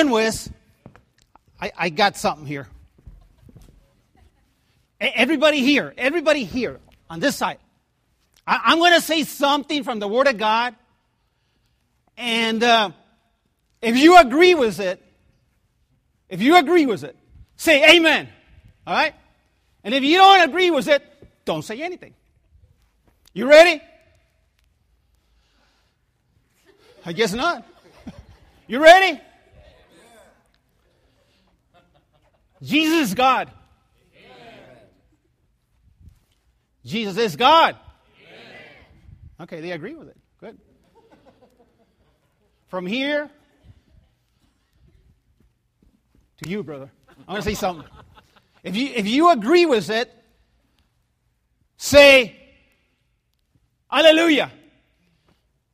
begin with, I, I got something here. Everybody here, everybody here on this side, I, I'm going to say something from the Word of God, and uh, if you agree with it, if you agree with it, say Amen. All right? And if you don't agree with it, don't say anything. You ready? I guess not. You ready? Jesus is God. Jesus is God. Okay, they agree with it. Good. From here to you, brother. I'm going to say something. If you, if you agree with it, say, Hallelujah.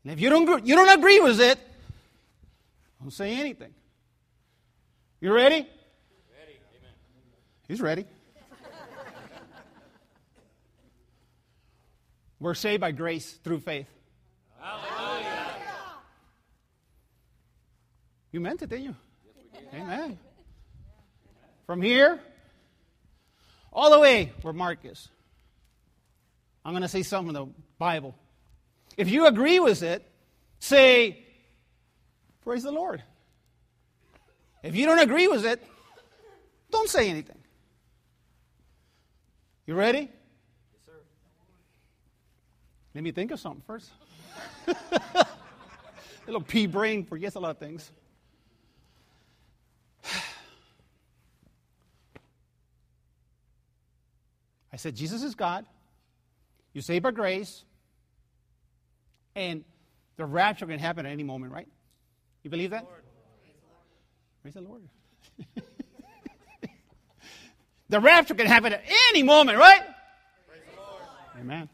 And if you don't, you don't agree with it, don't say anything. You ready? He's ready. We're saved by grace through faith. Hallelujah. You meant it, didn't you? Amen. From here, all the way where Mark is. I'm going to say something in the Bible. If you agree with it, say, Praise the Lord. If you don't agree with it, don't say anything. You ready? Yes, sir. Let me think of something first. little pea brain forgets a lot of things. I said, Jesus is God. You save by grace. And the rapture can happen at any moment, right? You believe that? Praise the Lord. the rapture can happen at any moment, right? Amen.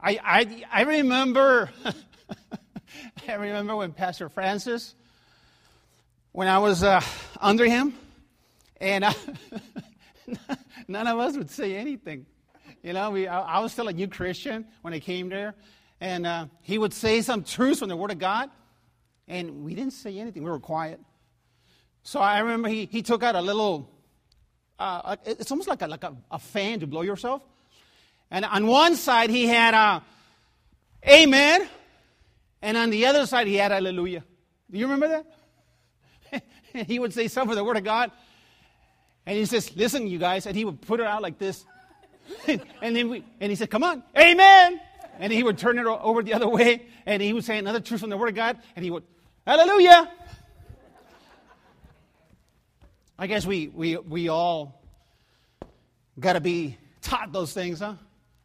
I, I, I remember I remember when Pastor Francis, when I was uh, under him, and I, none of us would say anything. You know, we, I, I was still a new Christian when I came there, and uh, he would say some truths from the Word of God, and we didn't say anything. We were quiet. So I remember he, he took out a little, uh, it's almost like a, like a, a fan to blow yourself. And on one side he had uh, Amen, and on the other side he had Hallelujah. Do you remember that? he would say some of the Word of God, and he says, "Listen, you guys," and he would put it out like this, and then we, and he said, "Come on, Amen," and he would turn it over the other way, and he would say another truth from the Word of God, and he would, Hallelujah. I guess we we we all got to be taught those things, huh?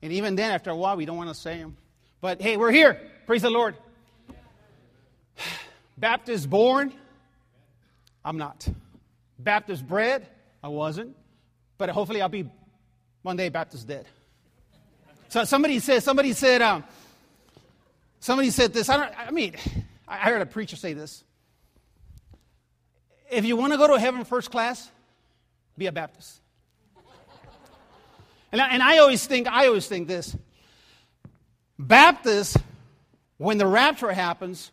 And even then, after a while, we don't want to say them. But hey, we're here. Praise the Lord. Baptist born, I'm not. Baptist bred, I wasn't. But hopefully, I'll be one day Baptist dead. So somebody said, somebody said, um, somebody said this. I don't. I mean, I heard a preacher say this. If you want to go to heaven first class, be a Baptist. And I, and I always think, I always think this. Baptists, when the rapture happens,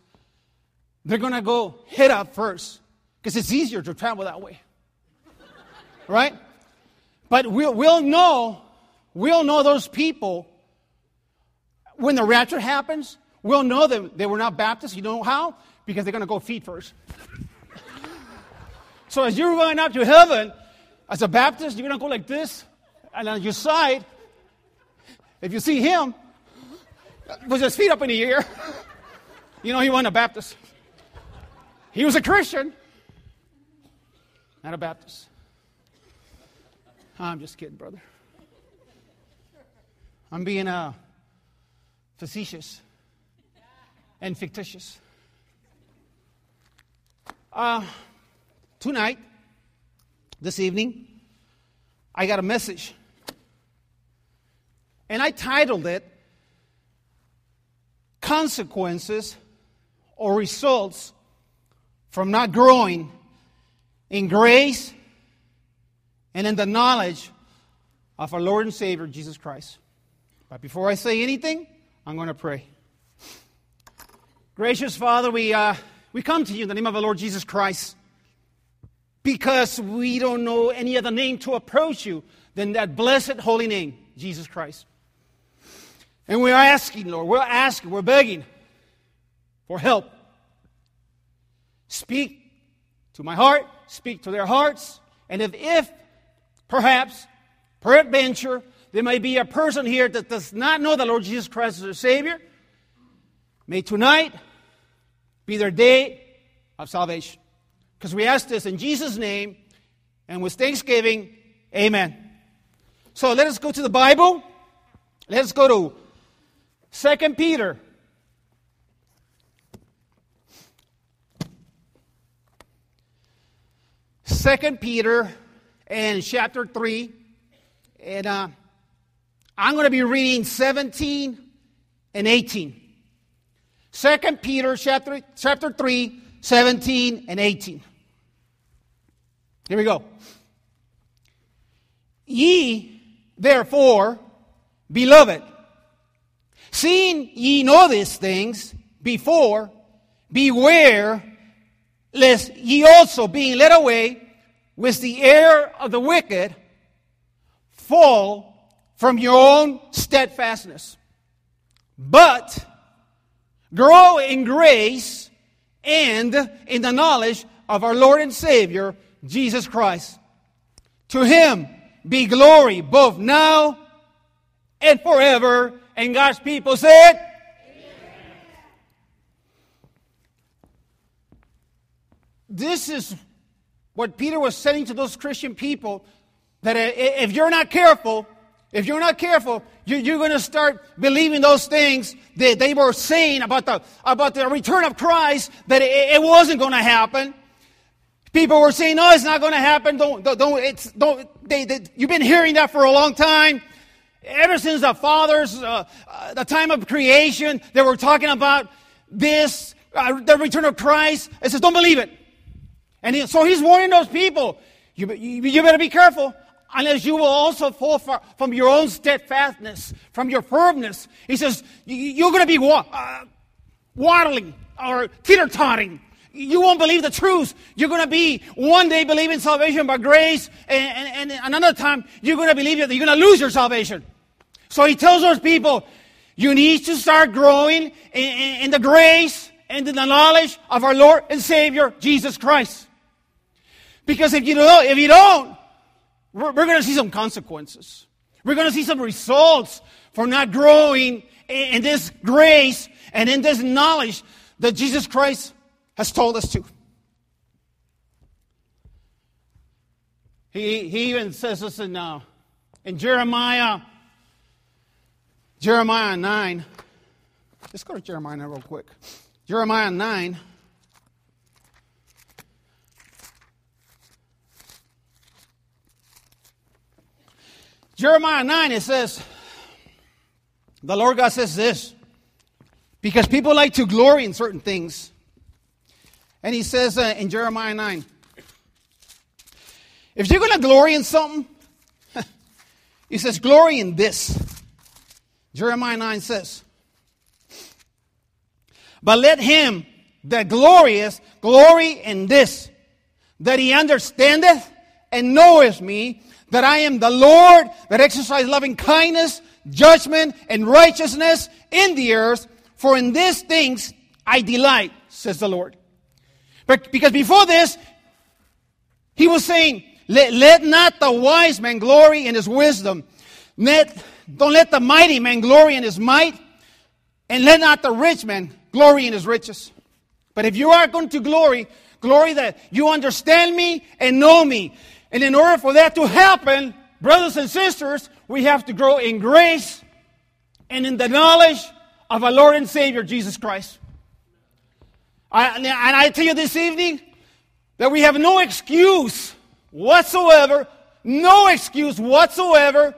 they're going to go hit up first because it's easier to travel that way. right? But we'll, we'll know, we'll know those people when the rapture happens. We'll know that they were not Baptists. You know how? Because they're going to go feet first. So as you're going up to heaven, as a Baptist, you're going to go like this. And on your side, if you see him with his feet up in the air, you know he wasn't a Baptist. He was a Christian, not a Baptist. I'm just kidding, brother. I'm being uh, facetious and fictitious. Uh, tonight, this evening, I got a message. And I titled it Consequences or Results from Not Growing in Grace and in the Knowledge of our Lord and Savior Jesus Christ. But before I say anything, I'm going to pray. Gracious Father, we, uh, we come to you in the name of the Lord Jesus Christ because we don't know any other name to approach you than that blessed holy name, Jesus Christ. And we're asking, Lord, we're asking, we're begging for help. Speak to my heart, speak to their hearts, and if, if perhaps, peradventure, there may be a person here that does not know the Lord Jesus Christ as their Savior, may tonight be their day of salvation. Because we ask this in Jesus' name and with thanksgiving, amen. So let us go to the Bible. Let's go to 2 Peter. Second Peter and chapter 3. And uh, I'm going to be reading 17 and 18. Second Peter chapter, chapter 3, 17 and 18. Here we go. Ye, therefore, beloved, seeing ye know these things before, beware lest ye also, being led away with the air of the wicked, fall from your own steadfastness. But grow in grace and in the knowledge of our Lord and Savior, Jesus Christ. To him be glory both now and forever. And God's people said, This is what Peter was saying to those Christian people that if you're not careful, if you're not careful, you're going to start believing those things that they were saying about the, about the return of Christ, that it, wasn't going to happen. People were saying, no, it's not going to happen. Don't, don't, it's, don't, they, they, you've been hearing that for a long time. Ever since the fathers, uh, uh, the time of creation, they were talking about this, uh, the return of Christ. It says, don't believe it. And he, so he's warning those people, you, you, you better be careful unless you will also fall from your own steadfastness, from your firmness. He says, you're going to be wa- uh, waddling or teeter-totting. You won't believe the truth. You're going to be one day believing salvation by grace, and, and, and another time you're going to believe that you're going to lose your salvation. So he tells those people, you need to start growing in, in, in the grace and in the knowledge of our Lord and Savior, Jesus Christ. Because if you don't, if you don't, we're, we're going to see some consequences. We're going to see some results for not growing in, in this grace and in this knowledge that Jesus Christ has told us to. He, he even says this in, uh, in Jeremiah, Jeremiah 9. Let's go to Jeremiah real quick. Jeremiah 9. Jeremiah 9, it says, the Lord God says this, because people like to glory in certain things. And he says uh, in Jeremiah 9, if you're going to glory in something, he says, glory in this. Jeremiah 9 says, but let him that glorious glory in this, that he understandeth and knoweth me, that I am the Lord that exercise loving kindness, judgment, and righteousness in the earth, for in these things I delight, says the Lord. But because before this, he was saying, let, let not the wise man glory in his wisdom. Let, don't let the mighty man glory in his might. And let not the rich man glory in his riches. But if you are going to glory, glory that you understand me and know me. And in order for that to happen, brothers and sisters, we have to grow in grace and in the knowledge of our Lord and Savior, Jesus Christ. I, and I tell you this evening that we have no excuse whatsoever, no excuse whatsoever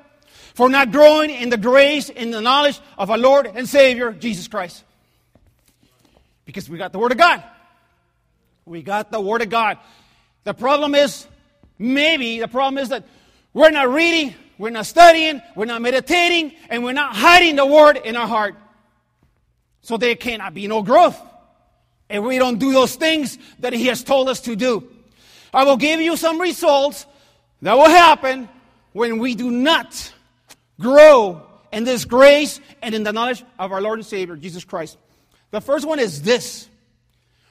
for not growing in the grace and the knowledge of our Lord and Savior, Jesus Christ. Because we got the Word of God. We got the Word of God. The problem is, Maybe the problem is that we're not reading, we're not studying, we're not meditating, and we're not hiding the word in our heart. So there cannot be no growth. if we don't do those things that He has told us to do. I will give you some results that will happen when we do not grow in this grace and in the knowledge of our Lord and Savior, Jesus Christ. The first one is this.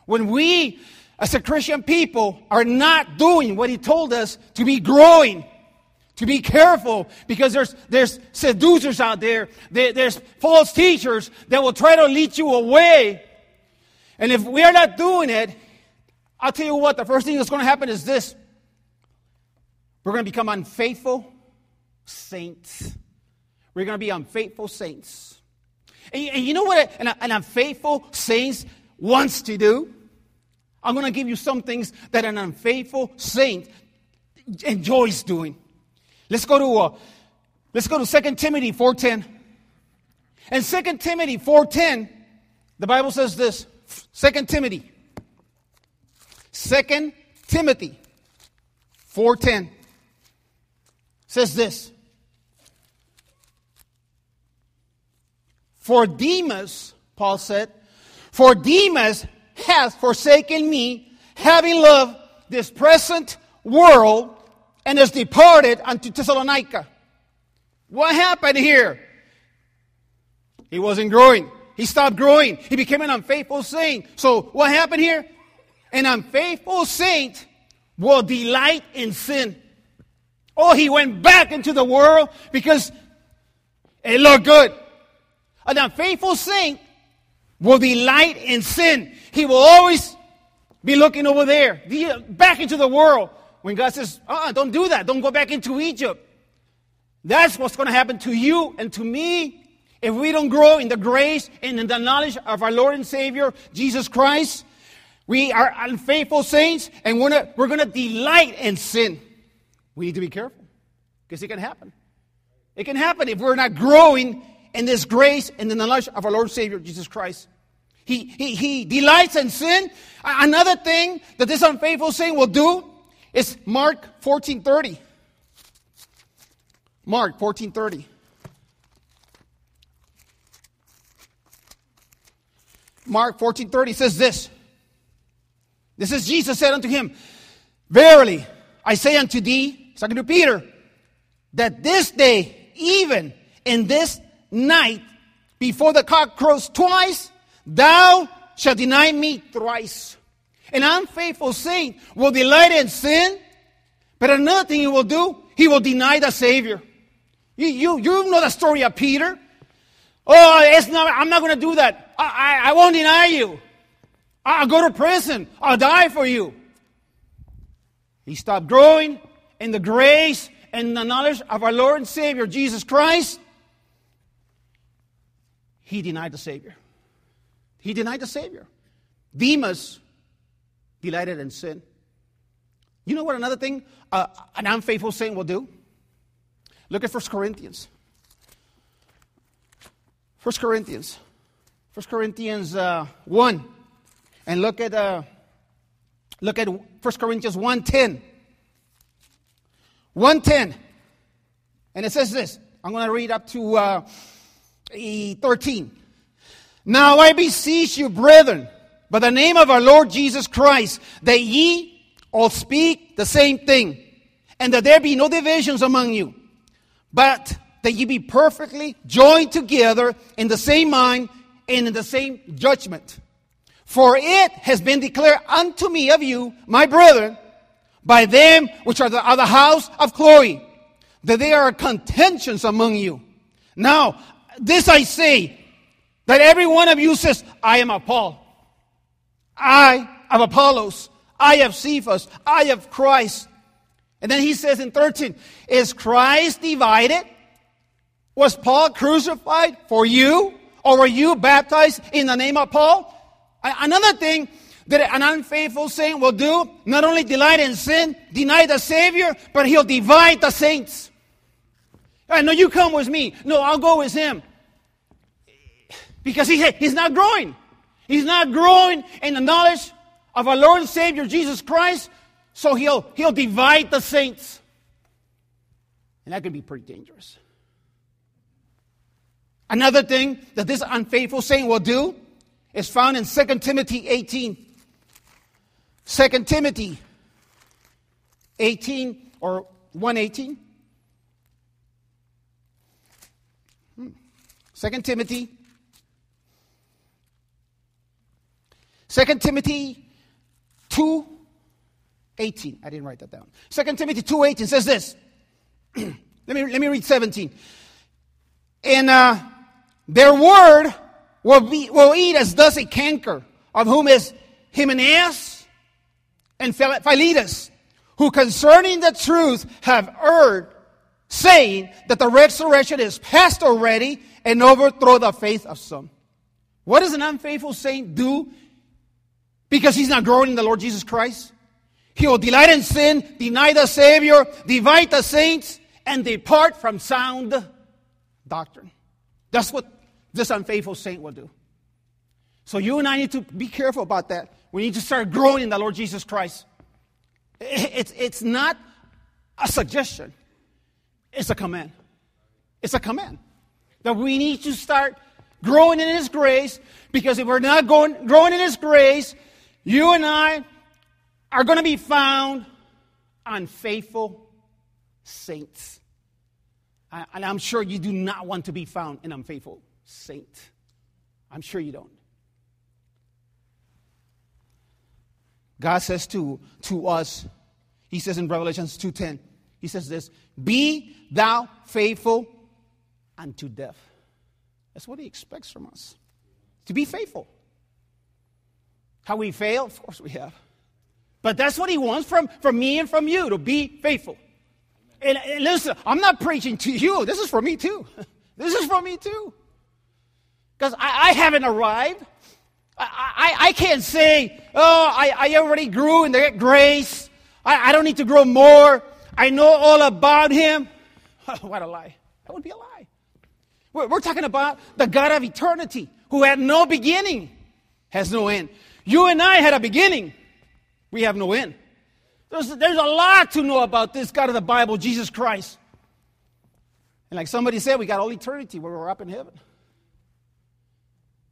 When we, as a Christian people, are not doing what He told us to be growing, to be careful, because there's, there's seducers out there, there, there's false teachers that will try to lead you away. And if we are not doing it, I'll tell you what, the first thing that's going to happen is this we're going to become unfaithful saints. We're going to be unfaithful saints. And, and you know what an, an unfaithful saint wants to do? I'm going to give you some things that an unfaithful saint enjoys doing. Let's go to uh, let's go to 2 Timothy 4:10. And 2 Timothy 4:10, the Bible says this. 2 Timothy. 2 Timothy 4:10 says this. For Demas, Paul said, for Demas has forsaken me, having loved this present world, and has departed unto Thessalonica. What happened here? He wasn't growing. He stopped growing. He became an unfaithful saint. So what happened here? An unfaithful saint will delight in sin. Oh, he went back into the world because it looked good. An unfaithful saint will delight in sin. He will always be looking over there, back into the world. When God says, uh-uh, don't do that. Don't go back into Egypt. That's what's going to happen to you and to me if we don't grow in the grace and in the knowledge of our Lord and Savior, Jesus Christ. We are unfaithful saints and we're, not, we're going to delight in sin. We need to be careful because it can happen. It can happen if we're not growing in this grace and in the knowledge of our Lord and Savior, Jesus Christ. He, he, he delights in sin. Another thing that this unfaithful saint will do is Mark 14.30. Mark 14.30. Mark 14.30 says this. This is Jesus said unto him, Verily, I say unto thee, talking to Peter, that this day, even in this night, before the cock crows twice, thou shalt deny me thrice. An unfaithful saint will delight in sin, but another thing he will do, he will deny the Savior. You, you, you know the story of Peter. Oh, it's not, I'm not going to do that. I, I, I won't deny you. I'll go to prison. I'll die for you. He stopped growing in the grace and the knowledge of our Lord and Savior, Jesus Christ. He denied the Savior. He denied the Savior. Demas delighted in sin. You know what another thing uh, an unfaithful saint will do? Look at 1 Corinthians. 1 Corinthians. 1 Corinthians uh, 1. And look at, uh, look at 1 Corinthians 1.10. 1.10. And it says this. I'm going to read up to uh, 13. Now I beseech you, brethren, by the name of our Lord Jesus Christ, that ye all speak the same thing, and that there be no divisions among you, but that ye be perfectly joined together in the same mind and in the same judgment. For it has been declared unto me of you, my brethren, by them which are the, the house of Chloe, that there are contentions among you. Now, this I say, that every one of you says, I am of Paul. I am Apollos. I have Cephas. I have Christ. And then he says in 13, Is Christ divided? Was Paul crucified for you? Or were you baptized in the name of Paul? Another thing that an unfaithful saint will do, not only delight in sin, deny the Savior, but he'll divide the saints. I know you come with me. No, I'll go with him. Because he, he's not growing. He's not growing in the knowledge of our Lord and Savior Jesus Christ, so he'll, he'll divide the saints. And that can be pretty dangerous. Another thing that this unfaithful saint will do is found in 2 Timothy 18. 2 Timothy 18 or 118. 2 hmm. Timothy. 2 Timothy 2 18. I didn't write that down. 2 Timothy 2 18 says this. let, me, let me read 17. And uh, their word will, be, will eat as does a canker, of whom is Hymenaeus and Philetus, who concerning the truth have erred, saying that the resurrection is past already and overthrow the faith of some. What does an unfaithful saint do because he's not growing in the Lord Jesus Christ? He will delight in sin, deny the Savior, divide the saints, and depart from sound doctrine. That's what this unfaithful saint will do. So you and I need to be careful about that. We need to start growing in the Lord Jesus Christ. It's, it's not a suggestion, it's a command. It's a command that we need to start growing in His grace because if we're not going, growing in His grace, you and I are going to be found unfaithful saints. And I'm sure you do not want to be found an unfaithful saint. I'm sure you don't. God says to, to us, He says in Revelations 2.10, He says this, Be thou faithful unto death. That's what He expects from us. To be faithful. How we fail? Of course we have. But that's what he wants from, from me and from you to be faithful. And, and listen, I'm not preaching to you. This is for me too. This is for me too. Because I, I, haven't arrived. I, I, I, can't say, oh, I, I already grew in the grace. I, I don't need to grow more. I know all about him. what a lie. That would be a lie. We're, we're talking about the God of eternity who had no beginning, has no end. You and I had a beginning we have no end. There's, there's a lot to know about this God of the Bible, Jesus Christ. And like somebody said, we got all eternity where we're up in heaven.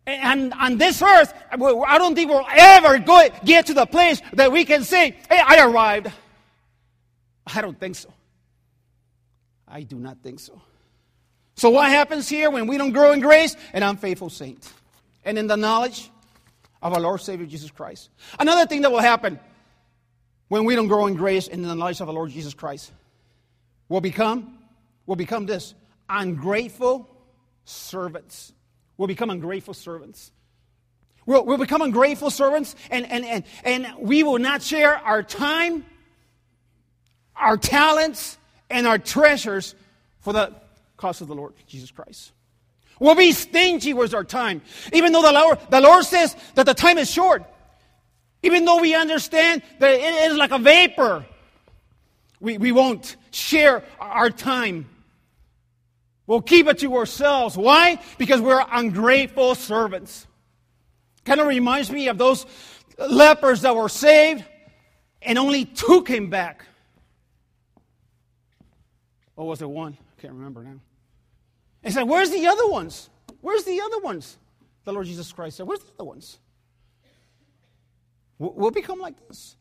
And on this earth, I don't think we'll ever go, get to the place that we can say, hey, I arrived. I don't think so. I do not think so. So, what happens here when we don't grow in grace? An unfaithful saint. And in the knowledge of our Lord Savior Jesus Christ. Another thing that will happen when we don't grow in grace and in the knowledge of the Lord Jesus Christ, will become, will become this ungrateful servants. We'll become ungrateful servants. We'll, we'll become ungrateful servants, and, and, and, and we will not share our time, our talents, and our treasures for the cause of the Lord Jesus Christ. We'll be stingy with our time. Even though the Lord, the Lord says that the time is short. Even though we understand that it is like a vapor, we, we won't share our time. We'll keep it to ourselves. Why? Because we're ungrateful servants. Kind of reminds me of those lepers that were saved and only two came back. Or was it one? I can't remember now. And said, Where's the other ones? Where's the other ones? The Lord Jesus Christ said, Where's the other ones? We'll become like this.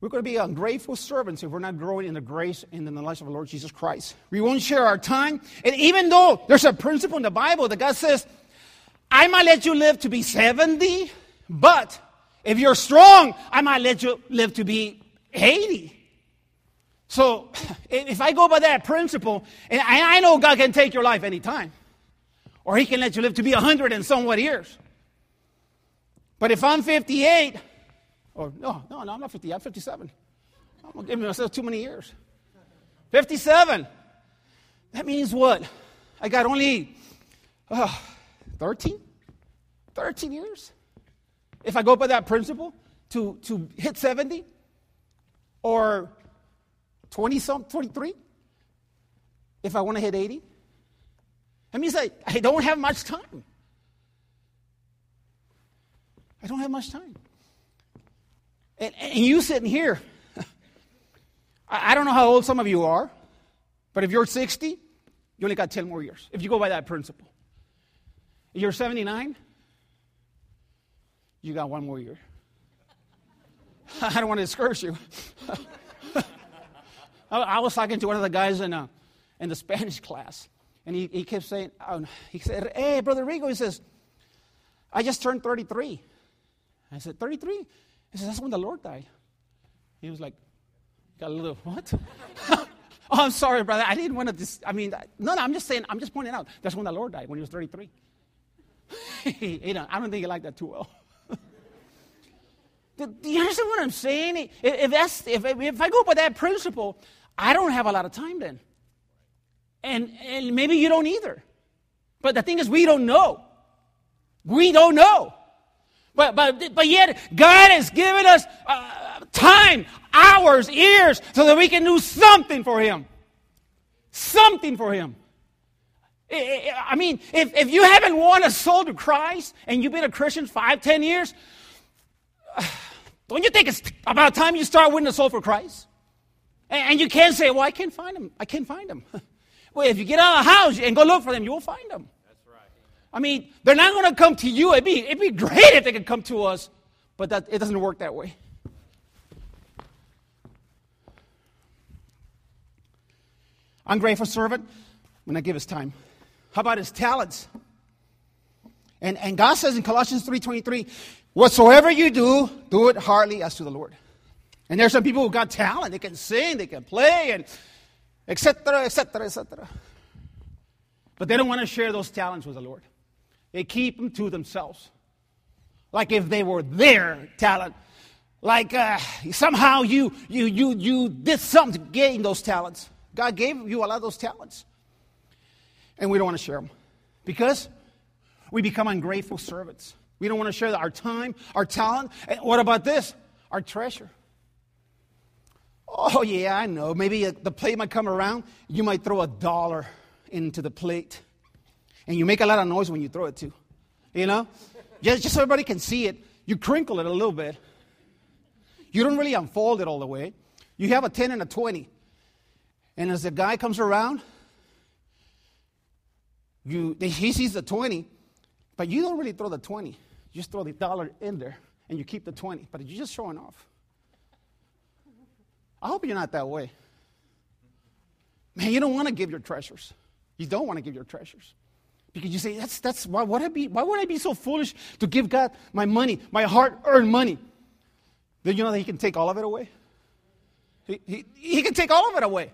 We're going to be ungrateful servants if we're not growing in the grace and in the knowledge of the Lord Jesus Christ. We won't share our time. And even though there's a principle in the Bible that God says, I might let you live to be 70, but if you're strong, I might let you live to be 80. So if I go by that principle, and I know God can take your life anytime, or He can let you live to be 100 and somewhat years. But if I'm 58, or no, no, no, I'm not 50, I'm 57. I'm going to give myself too many years. 57. That means what? I got only uh, 13? 13 years? If I go by that principle to, to hit 70? Or 20 some, 23? If I want to hit 80? That means I, I don't have much time. I don't have much time. And, and you sitting here, I, I don't know how old some of you are, but if you're 60, you only got 10 more years, if you go by that principle. If you're 79, You got one more year. I don't want to discourage you. I was talking to one of the guys in, uh, in the Spanish class, and he, he kept saying, oh, he said, Hey, Brother Rigo, he says, I just turned 33. I said, 33? He said, That's when the Lord died. He was like, Got a little, what? oh, I'm sorry, brother. I didn't want to, dis- I mean, no, no, I'm just saying, I'm just pointing out. That's when the Lord died, when he was 33. you know, I don't think he liked that too well. Do you understand what I'm saying? If, that's, if, if I go by that principle, I don't have a lot of time then. And, and maybe you don't either. But the thing is, we don't know. We don't know. But, but, but yet, God has given us uh, time, hours, years, so that we can do something for Him. Something for Him. I mean, if, if you haven't won a soul to Christ and you've been a Christian five, ten years, don't you think it's about time you start winning a soul for Christ? And you can't say, well, I can't find them. I can't find them. well, if you get out of the house and go look for them, you will find them. That's right. I mean, they're not going to come to you. It'd be, it'd be great if they could come to us, but that, it doesn't work that way. Ungrateful servant, when I give his time. How about his talents? And, and God says in Colossians 3.23, whatsoever you do, do it heartily as to the Lord. And there's some people who got talent. They can sing, they can play, and etc., etc., etc. But they don't want to share those talents with the Lord. They keep them to themselves. Like if they were their talent. Like uh, somehow you, you, you, you did something to gain those talents. God gave you a lot of those talents. And we don't want to share them. Because we become ungrateful servants. We don't want to share our time, our talent. And what about this? Our treasure. Oh, yeah, I know. Maybe uh, the plate might come around. You might throw a dollar into the plate. And you make a lot of noise when you throw it, too. You know? Just, just so everybody can see it. You crinkle it a little bit. You don't really unfold it all the way. You have a 10 and a 20. And as the guy comes around, you, he sees the 20, but you don't really throw the 20. You just throw the dollar in there and you keep the 20, but you're just showing off. I hope you're not that way. Man, you don't want to give your treasures. You don't want to give your treasures. Because you say, that's, that's why, would I be, why would I be so foolish to give God my money, my hard earned money? Then you know that He can take all of it away? He, he, he can take all of it away.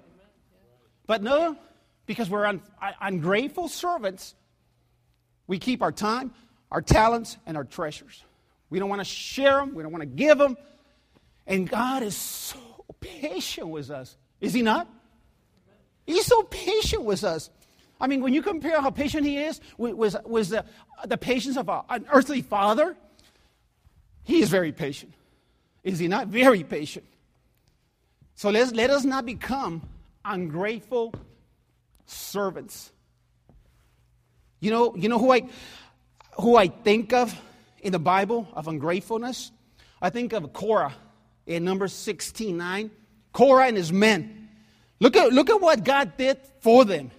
But no, because we're un, ungrateful servants, we keep our time, our talents, and our treasures. We don't want to share them, we don't want to give them. And God is so patient with us. Is he not? He's so patient with us. I mean, when you compare how patient he is with, with, with the, the patience of a, an earthly father, he is very patient. Is he not? Very patient. So let's, let us not become ungrateful servants. You know, you know who I, who I think of in the Bible of ungratefulness? I think of Korah in Numbers 16 9. Korah and his men. Look at, look at what God did for them.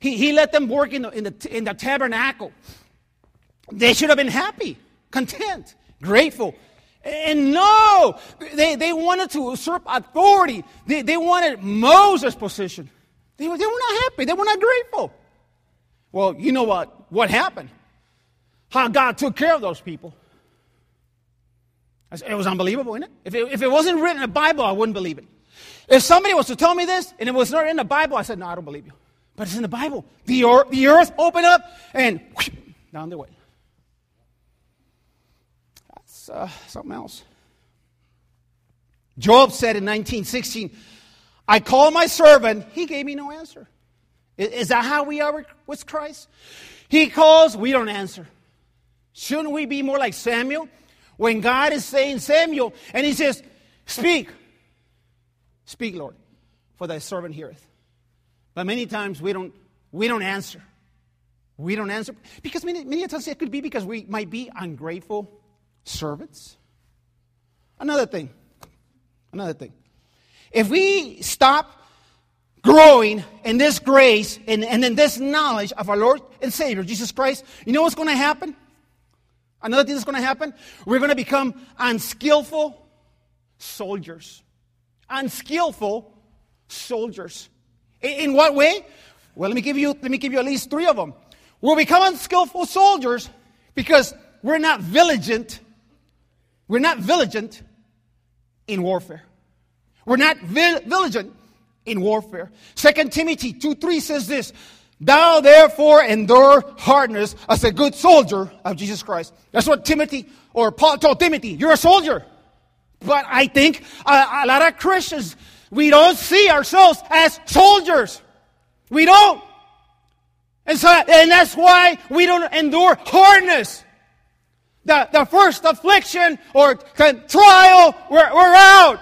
He, he let them work in the, in, the, in the tabernacle. They should have been happy, content, grateful. And no, they, they wanted to usurp authority. They, they wanted Moses' position. They, they were not happy. They were not grateful. Well, you know what, what happened? How God took care of those people. It was unbelievable, isn't it? If, it? if it wasn't written in the Bible, I wouldn't believe it. If somebody was to tell me this and it was not in the Bible, I said, no, I don't believe you. But it's in the Bible. The, earth, the earth opened up and whoosh, down the way. That's uh, something else. Job said in 1916, I called my servant, he gave me no answer. Is that how we are with Christ? He calls, we don't answer. Shouldn't we be more like Samuel? When God is saying, Samuel, and he says, Speak. Speak, Lord, for thy servant heareth. But many times we don't, we don't answer. We don't answer. Because many, many times it could be because we might be ungrateful servants. Another thing. Another thing. If we stop growing in this grace and, and in this knowledge of our Lord and Savior, Jesus Christ, you know what's going to happen? Another thing that's going to happen, we're going to become unskillful soldiers. Unskillful soldiers. In what way? Well, let me give you, let me give you at least three of them. We'll become unskillful soldiers because we're not vigilant. We're not vigilant in warfare. We're not vigilant in warfare. Second Timothy 2 3 says this Thou therefore endure hardness as a good soldier of Jesus Christ. That's what Timothy or Paul told Timothy. You're a soldier. But I think a, a lot of Christians, we don't see ourselves as soldiers. We don't. And so, and that's why we don't endure hardness. The, the first affliction or trial, we're, we're out.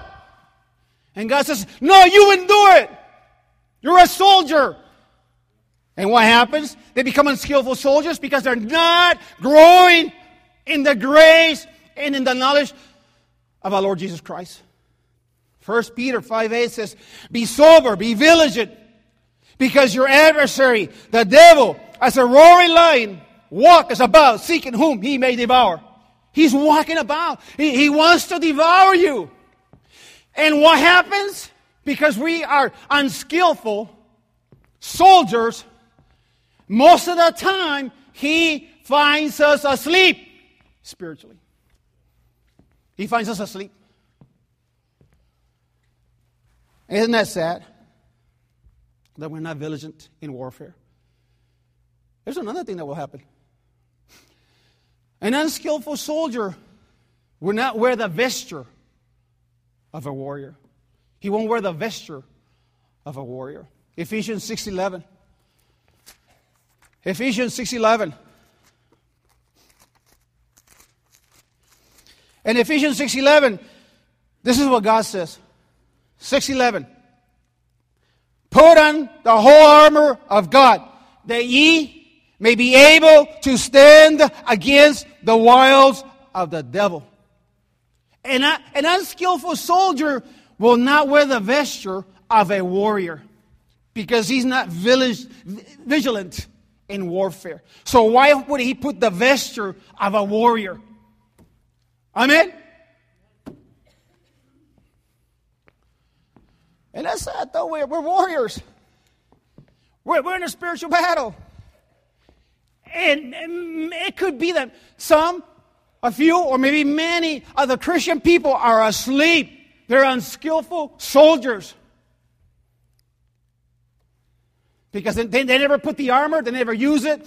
And God says, no, you endure it. You're a soldier. And what happens? They become unskillful soldiers because they're not growing in the grace and in the knowledge of our Lord Jesus Christ. First Peter 5 8 says, Be sober, be vigilant, because your adversary, the devil, as a roaring lion, walks about seeking whom he may devour. He's walking about. He, he wants to devour you. And what happens? Because we are unskillful soldiers, most of the time, he finds us asleep spiritually. He finds us asleep. Isn't that sad? That we're not vigilant in warfare. There's another thing that will happen. An unskillful soldier will not wear the vesture of a warrior. He won't wear the vesture of a warrior. Ephesians 6:11. Ephesians 6:11. In Ephesians 6:11, this is what God says. 6:11. Put on the whole armor of God, that ye may be able to stand against the wiles of the devil. And an unskillful soldier will not wear the vesture of a warrior because he's not vigilant in warfare. So why would he put the vesture of a warrior? Amen? And that's sad though. We're, we're warriors. We're, we're in a spiritual battle. And, and it could be that some, a few, or maybe many of the Christian people are asleep. They're unskillful soldiers. Because they, they never put the armor, they never use it,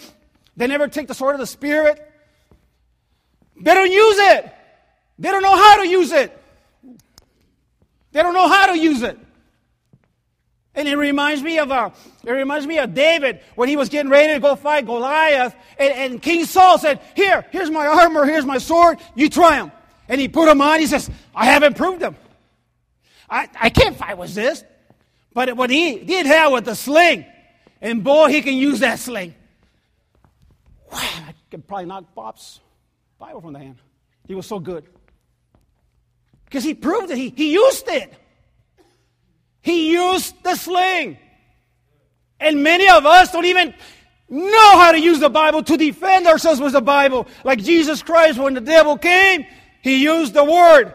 they never take the sword of the Spirit. They don't use it. They don't know how to use it. They don't know how to use it. And it reminds me of uh, it reminds me of David when he was getting ready to go fight Goliath, and, and King Saul said, "Here, here's my armor, here's my sword. You try them." And he put them on. He says, "I haven't proved them. I, I can't fight with this." But what he did have with the sling, and boy, he can use that sling. Wow, I could probably knock Bob's Bible from the hand. He was so good because he proved it. He, he used it. He used the sling. And many of us don't even know how to use the Bible to defend ourselves with the Bible. Like Jesus Christ, when the devil came, he used the word.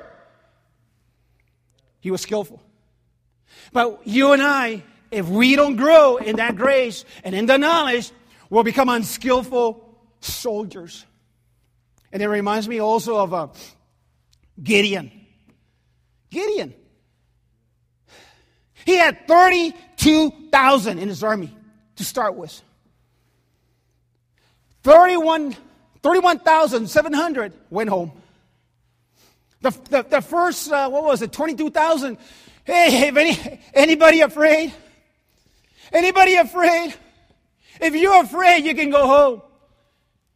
He was skillful. But you and I, if we don't grow in that grace and in the knowledge, we'll become unskillful soldiers. And it reminds me also of uh, Gideon. Gideon. He had 32,000 in his army to start with. 31, 31,700 went home. The, the, the first, uh, what was it, 22,000. Hey, any, anybody afraid? Anybody afraid? If you're afraid, you can go home.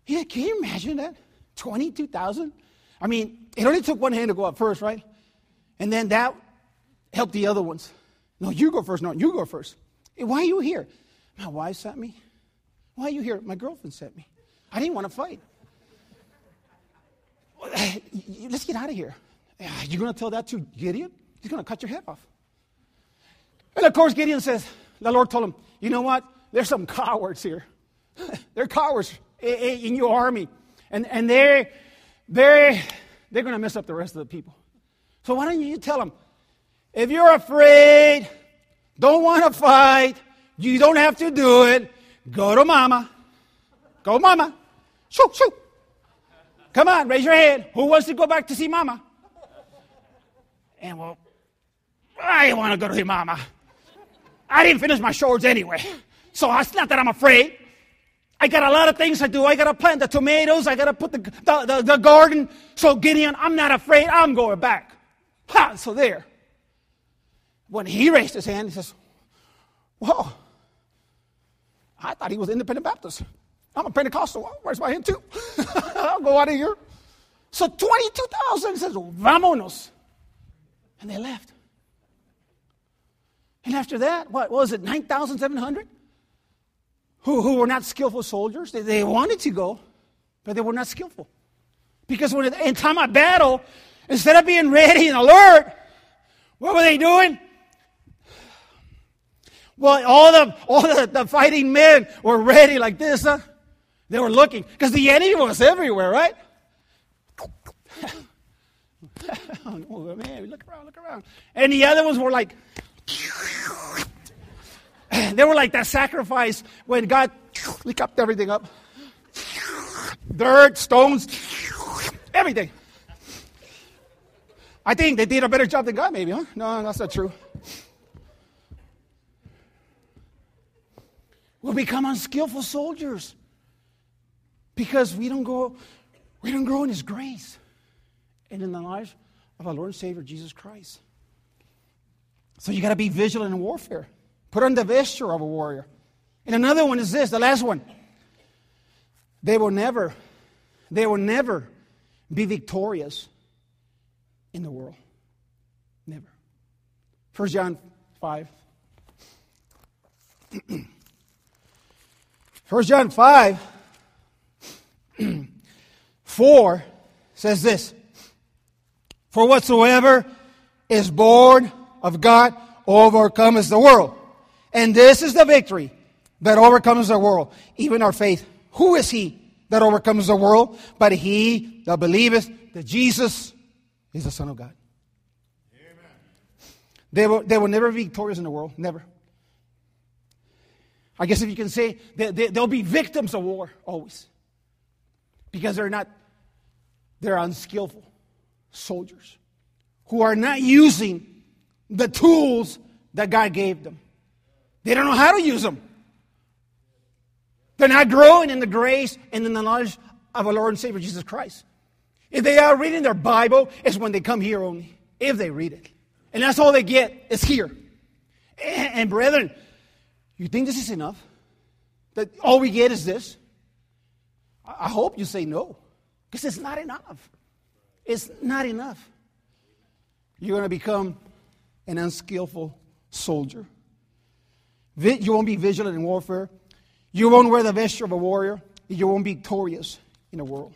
Yeah, can you imagine that? 22,000? I mean, it only took one hand to go up first, right? And then that helped the other ones. No, you go first. No, you go first. Hey, why are you here? My wife sent me. Why are you here? My girlfriend sent me. I didn't want to fight. Let's get out of here. You're going to tell that to Gideon? He's going to cut your head off. And of course, Gideon says, the Lord told him, you know what? There's some cowards here. They're cowards eh, eh, in your army. And, and they're, they they're going to mess up the rest of the people. So why don't you tell them, if you're afraid, don't want to fight, you don't have to do it, go to mama. Go, mama. Shoo, shoo. Come on, raise your hand. Who wants to go back to see mama? And well, I want to go to see mama. I didn't finish my shorts anyway. So it's not that I'm afraid. I got a lot of things to do. I got to plant the tomatoes. I got to put the, the, the, the, garden. So Gideon, I'm not afraid. I'm going back. Ha! So there. When he raised his hand, he says, Whoa. I thought he was independent Baptist. I'm a Pentecostal. Where's my hand too? I'll go out of here. So 22,000 says, Vamonos. And they left. And after that, what, what was it, 9,700? Who, who were not skillful soldiers. They, they wanted to go, but they were not skillful. Because when in time of battle, instead of being ready and alert, what were they doing? Well, all the all the, the fighting men were ready like this, huh? They were looking because the enemy was everywhere, right? oh, man, look around, look around. And the other ones were like, they were like that sacrifice when God licked everything up dirt, stones, everything. I think they did a better job than God, maybe, huh? No, that's not true. We'll become unskillful soldiers because we don't go, we don't grow in His grace and in the life of our Lord and Savior Jesus Christ. So you got to be vigilant in warfare. Put on the vesture of a warrior. And another one is this, the last one. They will never, they will never be victorious in the world. Never. 1 John 5. 1 John 5, 4 says this For whatsoever is born of God overcomes the world. And this is the victory that overcomes the world, even our faith. Who is he that overcomes the world? But he that believeth that Jesus is the Son of God. Amen. They will, they will never be victorious in the world. Never. I guess if you can say, they, they, they'll be victims of war always. Because they're not, they're unskillful soldiers who are not using the tools that God gave them. They don't know how to use them. They're not growing in the grace and in the knowledge of our Lord and Savior Jesus Christ. If they are reading their Bible, it's when they come here only, if they read it. And that's all they get is here. And, and brethren, you think this is enough? That all we get is this? I hope you say no, because it's not enough. It's not enough. You're going to become an unskillful soldier. You won't be vigilant in warfare. You won't wear the vesture of a warrior. You won't be victorious in the world.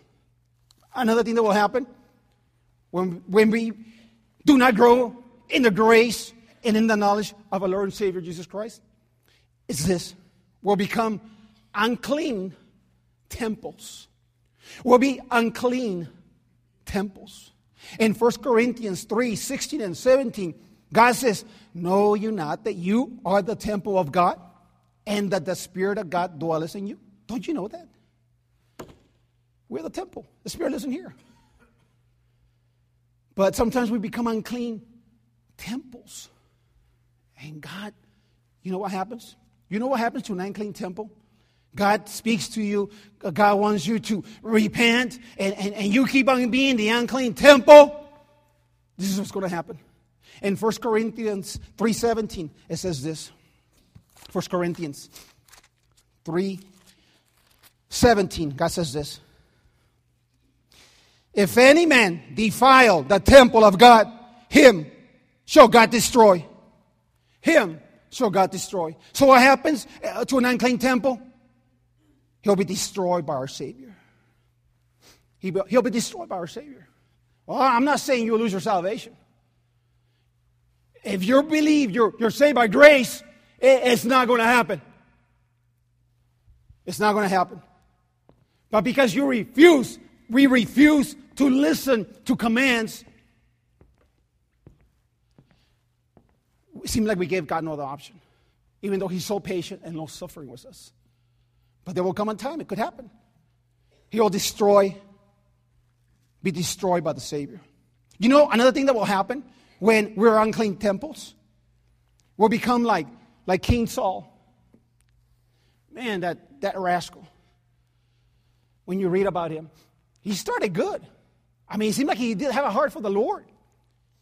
Another thing that will happen when, when we do not grow in the grace and in the knowledge of our Lord and Savior Jesus Christ is this we'll become unclean temples. We'll be unclean temples. In 1 Corinthians 3 16 and 17, God says, Know you not that you are the temple of God and that the Spirit of God dwells in you? Don't you know that? We're the temple. The Spirit isn't here. But sometimes we become unclean temples. And God, you know what happens? You know what happens to an unclean temple? God speaks to you. God wants you to repent, and, and, and you keep on being the unclean temple. This is what's going to happen. In 1 Corinthians 3.17, it says this. 1 Corinthians 3.17, God says this. If any man defile the temple of God, him shall God destroy. Him shall God destroy. So what happens uh, to an unclean temple? He'll be destroyed by our Savior. He'll be destroyed by our Savior. Well, I'm not saying you'll lose your salvation. If you believe you're, you're saved by grace, it, it's not going to happen. It's not going to happen. But because you refuse, we refuse to listen to commands, it seems like we gave God no other option, even though He's so patient and long suffering with us. But there will come a time, it could happen. He will destroy, be destroyed by the Savior. You know, another thing that will happen when we're unclean temples, we'll become like, like King Saul. Man, that, that rascal. When you read about him, he started good. I mean, it seemed like he did have a heart for the Lord.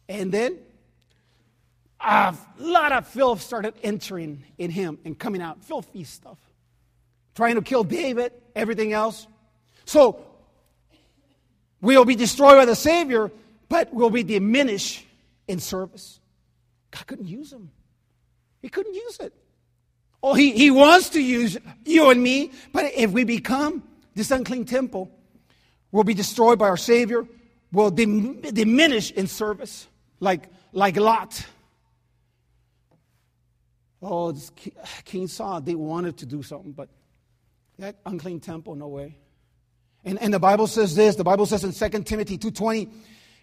And then a lot of filth started entering in him and coming out, filthy stuff. Trying to kill David, everything else. So we'll be destroyed by the Savior, but we'll be diminished in service. God couldn't use him. He couldn't use it. Oh, he, he wants to use you and me, but if we become this unclean temple, we'll be destroyed by our Savior, we'll dim, diminish in service, like, like Lot. Oh, King Saul, they wanted to do something, but that unclean temple, no way. And, and the Bible says this, the Bible says in 2 Timothy 2.20,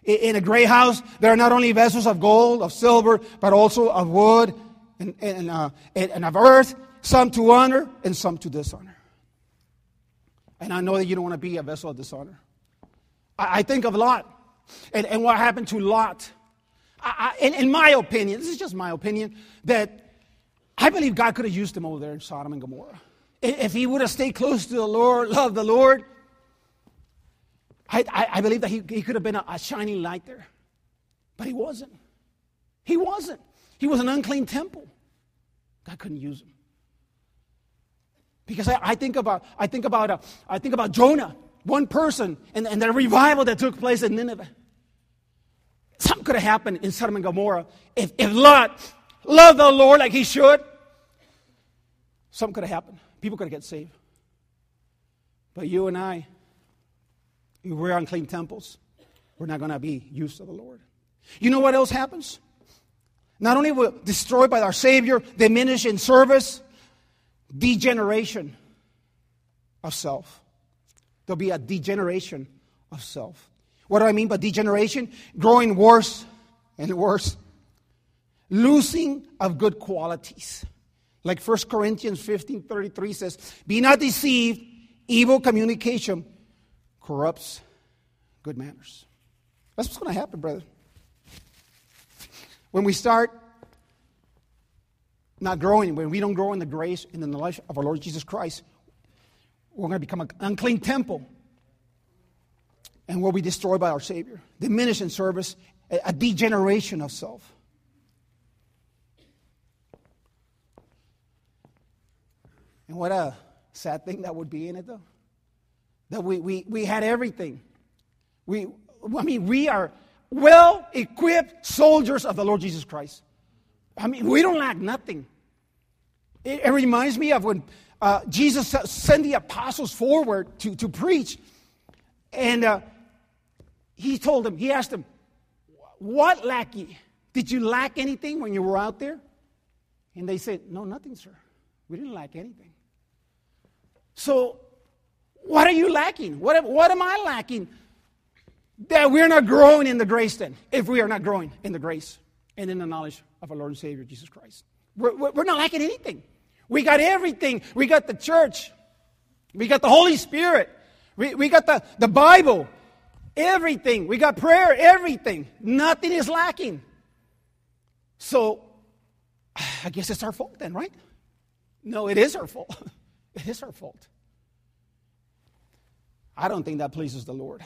in a great house, there are not only vessels of gold, of silver, but also of wood and, and, uh, and, of earth, some to honor and some to dishonor. And I know that you don't want to be a vessel of dishonor. I, I think of Lot and, and what happened to Lot. I, I, in, in my opinion, this is just my opinion, that I believe God could have used him over there in Sodom and Gomorrah. If he would have stayed close to the Lord, loved the Lord, I, I, I believe that he, he could have been a, a shining light there. But he wasn't. He wasn't. He was an unclean temple. God couldn't use him. Because I, I think about I think about uh, I think about Jonah, one person, and, and the revival that took place in Nineveh. Something could have happened in Sodom and Gomorrah if, if Lot loved the Lord like he should. Something could have happened. People could have get saved. But you and I, we're unclean temples, we're not going to be used to the Lord. You know what else happens? Not only will destroyed by our Savior, diminish in service, degeneration of self. There'll be a degeneration of self. What do I mean by degeneration? Growing worse and worse. Losing of good qualities. Like 1 Corinthians 15 33 says, Be not deceived, evil communication corrupts good manners. That's what's going to happen, brother. When we start not growing, when we don't grow in the grace and in the life of our Lord Jesus Christ, we're going to become an unclean temple and we'll be destroyed by our Savior. Diminished in service, a degeneration of self. And what a sad thing that would be in it, though. That we, we, we had everything. We, I mean, we are well equipped soldiers of the Lord Jesus Christ. I mean, we don't lack nothing. It, it reminds me of when uh, Jesus sent the apostles forward to, to preach, and uh, he told them, he asked them, What lack ye? Did you lack anything when you were out there? And they said, No, nothing, sir. We didn't lack anything. So, what are you lacking? What, what am I lacking? That we're not growing in the grace, then, if we are not growing in the grace and in the knowledge of our Lord and Savior Jesus Christ. We're, we're not lacking anything. We got everything. We got the church, we got the Holy Spirit, we, we got the, the Bible, everything. We got prayer, everything. Nothing is lacking. So, I guess it's our fault then, right? No, it is our fault. It is our fault. I don't think that pleases the Lord.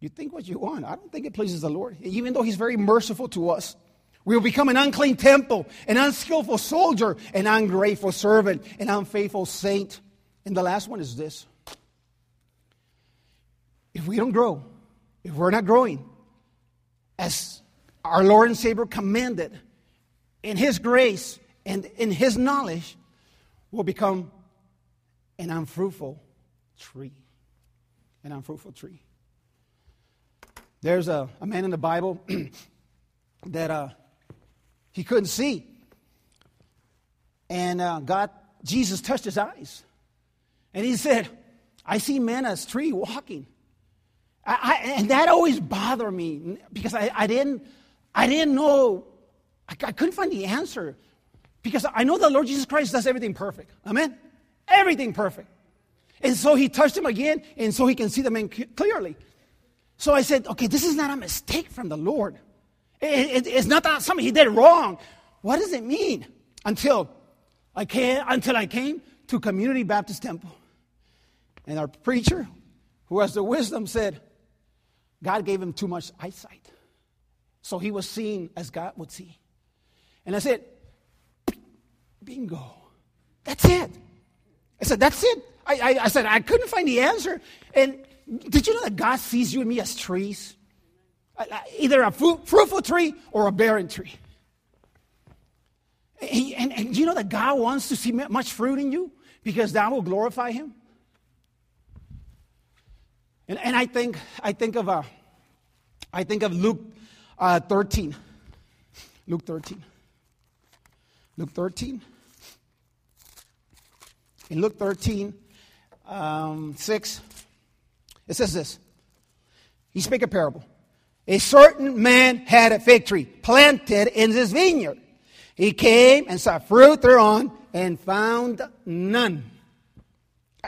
You think what you want. I don't think it pleases the Lord. Even though He's very merciful to us, we will become an unclean temple, an unskillful soldier, an ungrateful servant, an unfaithful saint. And the last one is this if we don't grow, if we're not growing, as our Lord and Savior commanded, in His grace and in His knowledge, we'll become an unfruitful tree. An unfruitful tree. There's a, a man in the Bible that uh, he couldn't see. And uh, God, Jesus touched his eyes. And he said, I see men as tree walking. I, I, and that always bothered me because I, I didn't, I didn't know, I, I couldn't find the answer because I know the Lord Jesus Christ does everything perfect. Amen? Everything perfect. And so he touched him again, and so he can see the man clearly. So I said, okay, this is not a mistake from the Lord. It, it, it's not that something he did wrong. What does it mean? Until I came, until I came to Community Baptist Temple. And our preacher, who has the wisdom, said, God gave him too much eyesight. So he was seeing as God would see. And I said, bingo. That's it. I said, that's it. I, I, I, said, I couldn't find the answer. And did you know that God sees you and me as trees? Either a fruitful tree or a barren tree. And, and, and you know that God wants to see much fruit in you because that will glorify Him? And, and I think I think of uh, I think of Luke uh, 13. Luke 13. Luke 13. In Luke 13, um, 6, it says this. He spake a parable. A certain man had a fig tree planted in his vineyard. He came and saw fruit thereon and found none.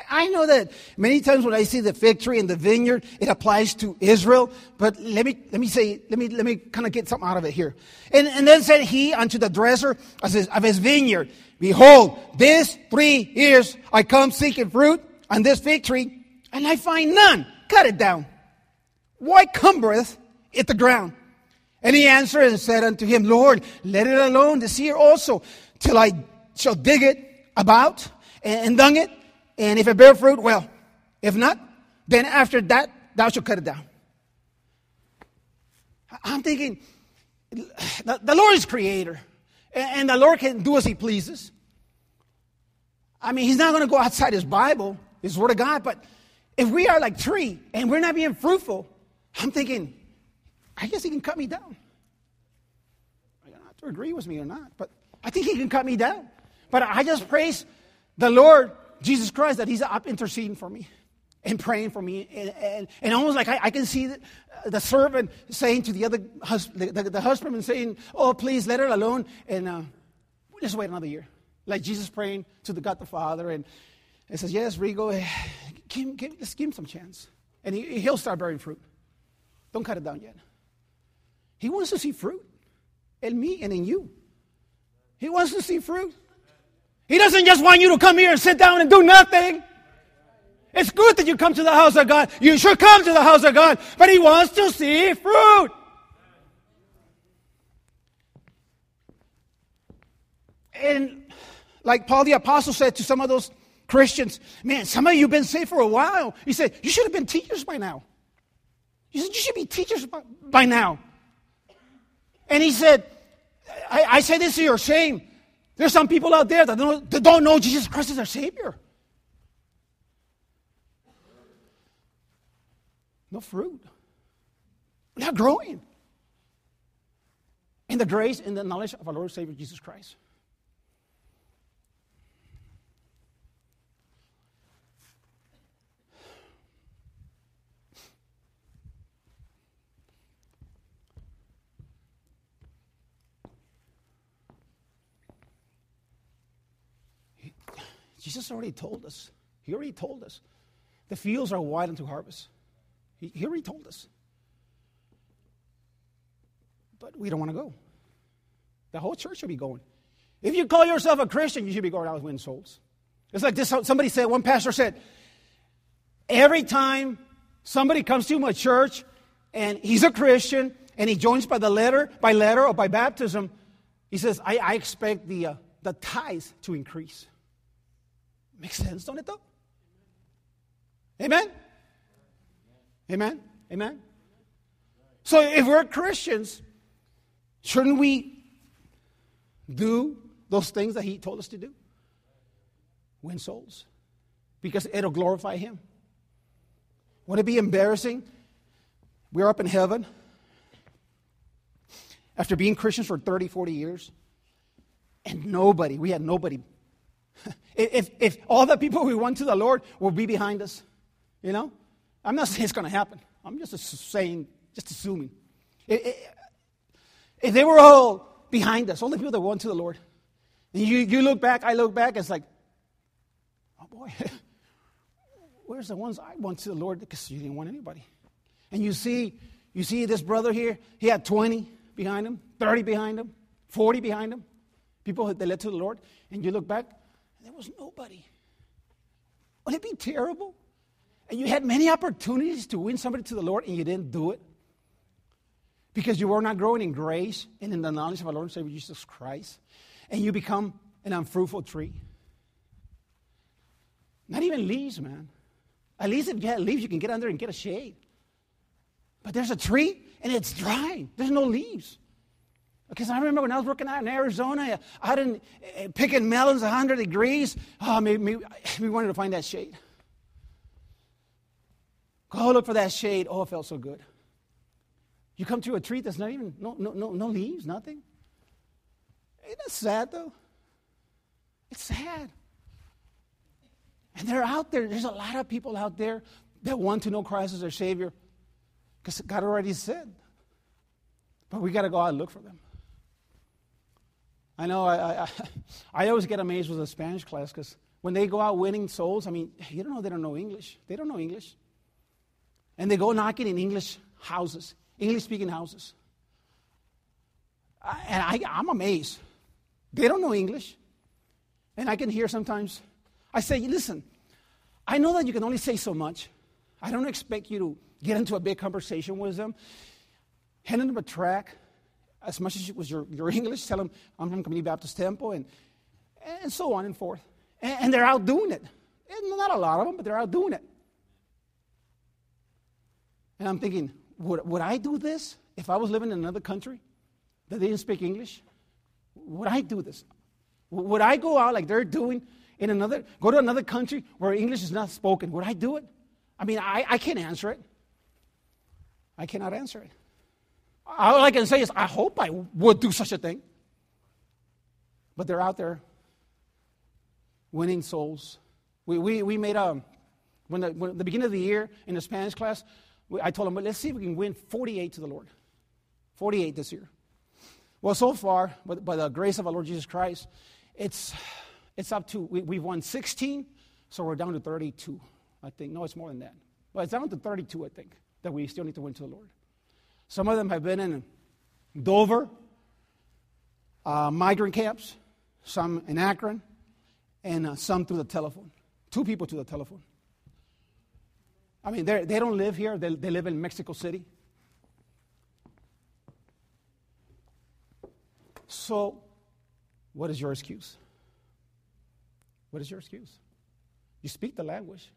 I know that many times when I see the fig tree and the vineyard, it applies to Israel. But let me let me say let me let me kind of get something out of it here. And, and then said he unto the dresser of his, of his vineyard, Behold, this three years I come seeking fruit on this fig tree, and I find none. Cut it down. Why cumbereth it the ground? And he answered and said unto him, Lord, let it alone this year also, till I shall dig it about and, dung it and if it bear fruit, well. If not, then after that, thou shalt cut it down. I'm thinking, the, Lord is creator, and the Lord can do as he pleases. I mean, he's not going to go outside his Bible, his Word of God, but if we are like tree and we're not being fruitful, I'm thinking, I guess he can cut me down. I don't have to agree with me or not, but I think he can cut me down. But I just praise the Lord Jesus Christ that He's up interceding for me and praying for me. And, and, and almost like I, I can see the, the, servant saying to the other hus- the, the, the, husband saying, Oh, please let her alone and uh, just wait another year. Like Jesus praying to the God the Father. And it says, Yes, Rigo, eh, give, give, let's give him some chance. And he, he'll start bearing fruit. Don't cut it down yet. He wants to see fruit in me and in you. He wants to see fruit. He doesn't just want you to come here and sit down and do nothing. It's good that you come to the house of God. You should come to the house of God, but He wants to see fruit. And like Paul the Apostle said to some of those Christians, man, some of you have been saved for a while. He said, you should have been teachers by now. He said, you should be teachers by, now. And he said, I, I say this to your shame. There's some people out there that don't, that don't know Jesus Christ as their Savior. No fruit. Not growing. In the grace and the knowledge of our Lord Savior Jesus Christ. Jesus already told us. He already told us. The fields are wide unto harvest. He, he already told us. But we don't want to go. The whole church should be going. If you call yourself a Christian, you should be going out to win souls. It's like this somebody said, one pastor said, every time somebody comes to my church and he's a Christian and he joins by the letter, by letter or by baptism, he says, I, I expect the, uh, the tithes to increase. Makes sense, don't it though? Amen? Amen? Amen? So if we're Christians, shouldn't we do those things that he told us to do? Win souls. Because it'll glorify him. Wouldn't it be embarrassing? We're up in heaven after being Christians for 30, 40 years, and nobody, we had nobody if, if all the people we won to the Lord will be behind us, you know, I'm not saying it's going to happen. I'm just saying, just assuming. If they were all behind us, all the people that went to the Lord, and you, you look back, I look back, it's like, oh boy, where's the ones I went to the Lord because you didn't want anybody. And you see, you see this brother here, he had 20 behind him, 30 behind him, 40 behind him, people that led to the Lord, and you look back, there was nobody. Wouldn't it be terrible? And you had many opportunities to win somebody to the Lord and you didn't do it because you were not growing in grace and in the knowledge of our Lord and Savior Jesus Christ, and you become an unfruitful tree. Not even leaves, man. At least if you had leaves, you can get under and get a shade. But there's a tree and it's dry. There's no leaves. Because I remember when I was working out in Arizona, out in uh, picking melons 100 degrees, oh, maybe, maybe we wanted to find that shade. Go look for that shade. Oh, it felt so good. You come to a tree that's not even, no, no, no, no leaves, nothing. Ain't that sad, though? It's sad. And they're out there. There's a lot of people out there that want to know Christ as their Savior because God already said. But we got to go out and look for them. I know I, I, I always get amazed with the Spanish class because when they go out winning souls, I mean, you don't know they don't know English. They don't know English. And they go knocking in English houses, English speaking houses. And I, I'm amazed. They don't know English. And I can hear sometimes, I say, listen, I know that you can only say so much. I don't expect you to get into a big conversation with them. Hand them a track, as much as it was your, your English, tell them I'm from Community Baptist Temple, and, and so on and forth. And, and they're out doing it. And not a lot of them, but they're out doing it. And I'm thinking, would, would I do this if I was living in another country that didn't speak English? Would I do this? Would I go out like they're doing in another, go to another country where English is not spoken? Would I do it? I mean, I, I can't answer it. I cannot answer it. All I can say is, I hope I would do such a thing. But they're out there winning souls. We, we, we made a, when the, when the beginning of the year in the Spanish class, we, I told them, well, let's see if we can win 48 to the Lord. 48 this year. Well, so far, by, by the grace of our Lord Jesus Christ, it's, it's up to, we, we've won 16, so we're down to 32, I think. No, it's more than that. But it's down to 32, I think, that we still need to win to the Lord. Some of them have been in Dover, uh, migrant camps, some in Akron, and uh, some through the telephone. Two people to the telephone. I mean, they don't live here, they, they live in Mexico City. So, what is your excuse? What is your excuse? You speak the language,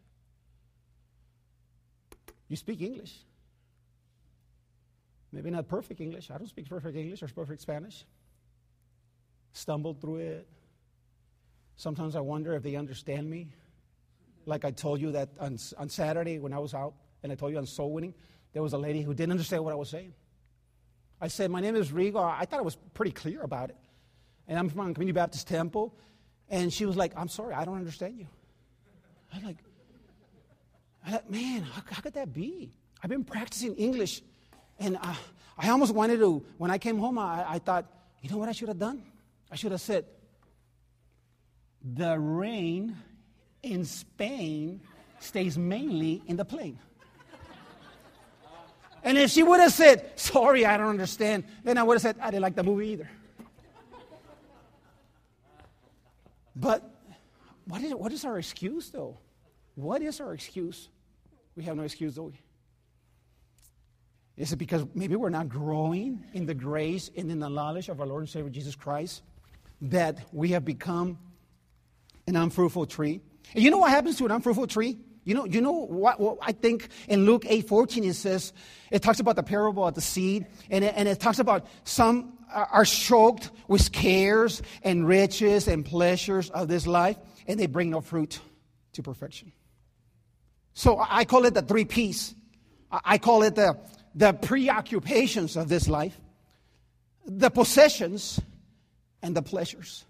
you speak English. Maybe not perfect English. I don't speak perfect English or perfect Spanish. Stumbled through it. Sometimes I wonder if they understand me. Like I told you that on, on Saturday when I was out, and I told you on soul winning, there was a lady who didn't understand what I was saying. I said, My name is Rigo. I thought I was pretty clear about it. And I'm from Community Baptist Temple. And she was like, I'm sorry, I don't understand you. I'm like, I thought, man, how, how could that be? I've been practicing English and I, I almost wanted to, when I came home, I, I thought, you know what I should have done? I should have said, the rain in Spain stays mainly in the plain. And if she would have said, sorry, I don't understand, then I would have said, I didn't like the movie either. But what is, what is our excuse, though? What is our excuse? We have no excuse, do we? Is it because maybe we're not growing in the grace and in the knowledge of our Lord and Savior Jesus Christ that we have become an unfruitful tree? And you know what happens to an unfruitful tree? You know, you know what, what I think in Luke 8 14 it says, it talks about the parable of the seed, and it, and it talks about some are choked with cares and riches and pleasures of this life, and they bring no fruit to perfection. So I call it the three P's. I call it the the preoccupations of this life, the possessions, and the pleasures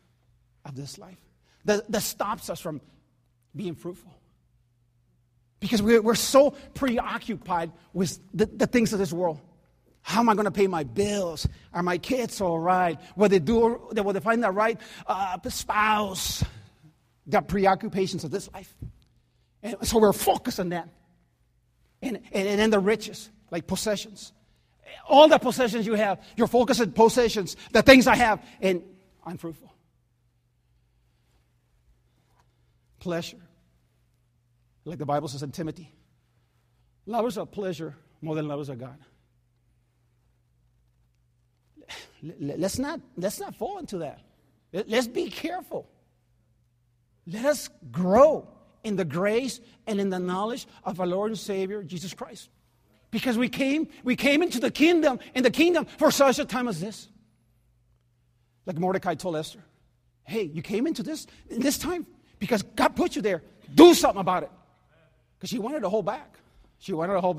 of this life that, that stops us from being fruitful. Because we're, we're so preoccupied with the, the things of this world. How am I going to pay my bills? Are my kids all right? Will they, do, will they find the right uh, spouse? The preoccupations of this life. And so we're focused on that. And, and, and then the riches, like possessions. All the possessions you have, you're focused on possessions, the things I have, and I'm fruitful. Pleasure. Like the Bible says in Timothy. Lovers of pleasure more than lovers of God. Let's not, let's not fall into that. Let's be careful. Let us grow in the grace and in the knowledge of our Lord and Savior, Jesus Christ. Because we came, we came into the kingdom, in the kingdom for such a time as this. Like Mordecai told Esther, hey, you came into this in this time because God put you there. Do something about it. Because she wanted to hold back. She wanted to hold back.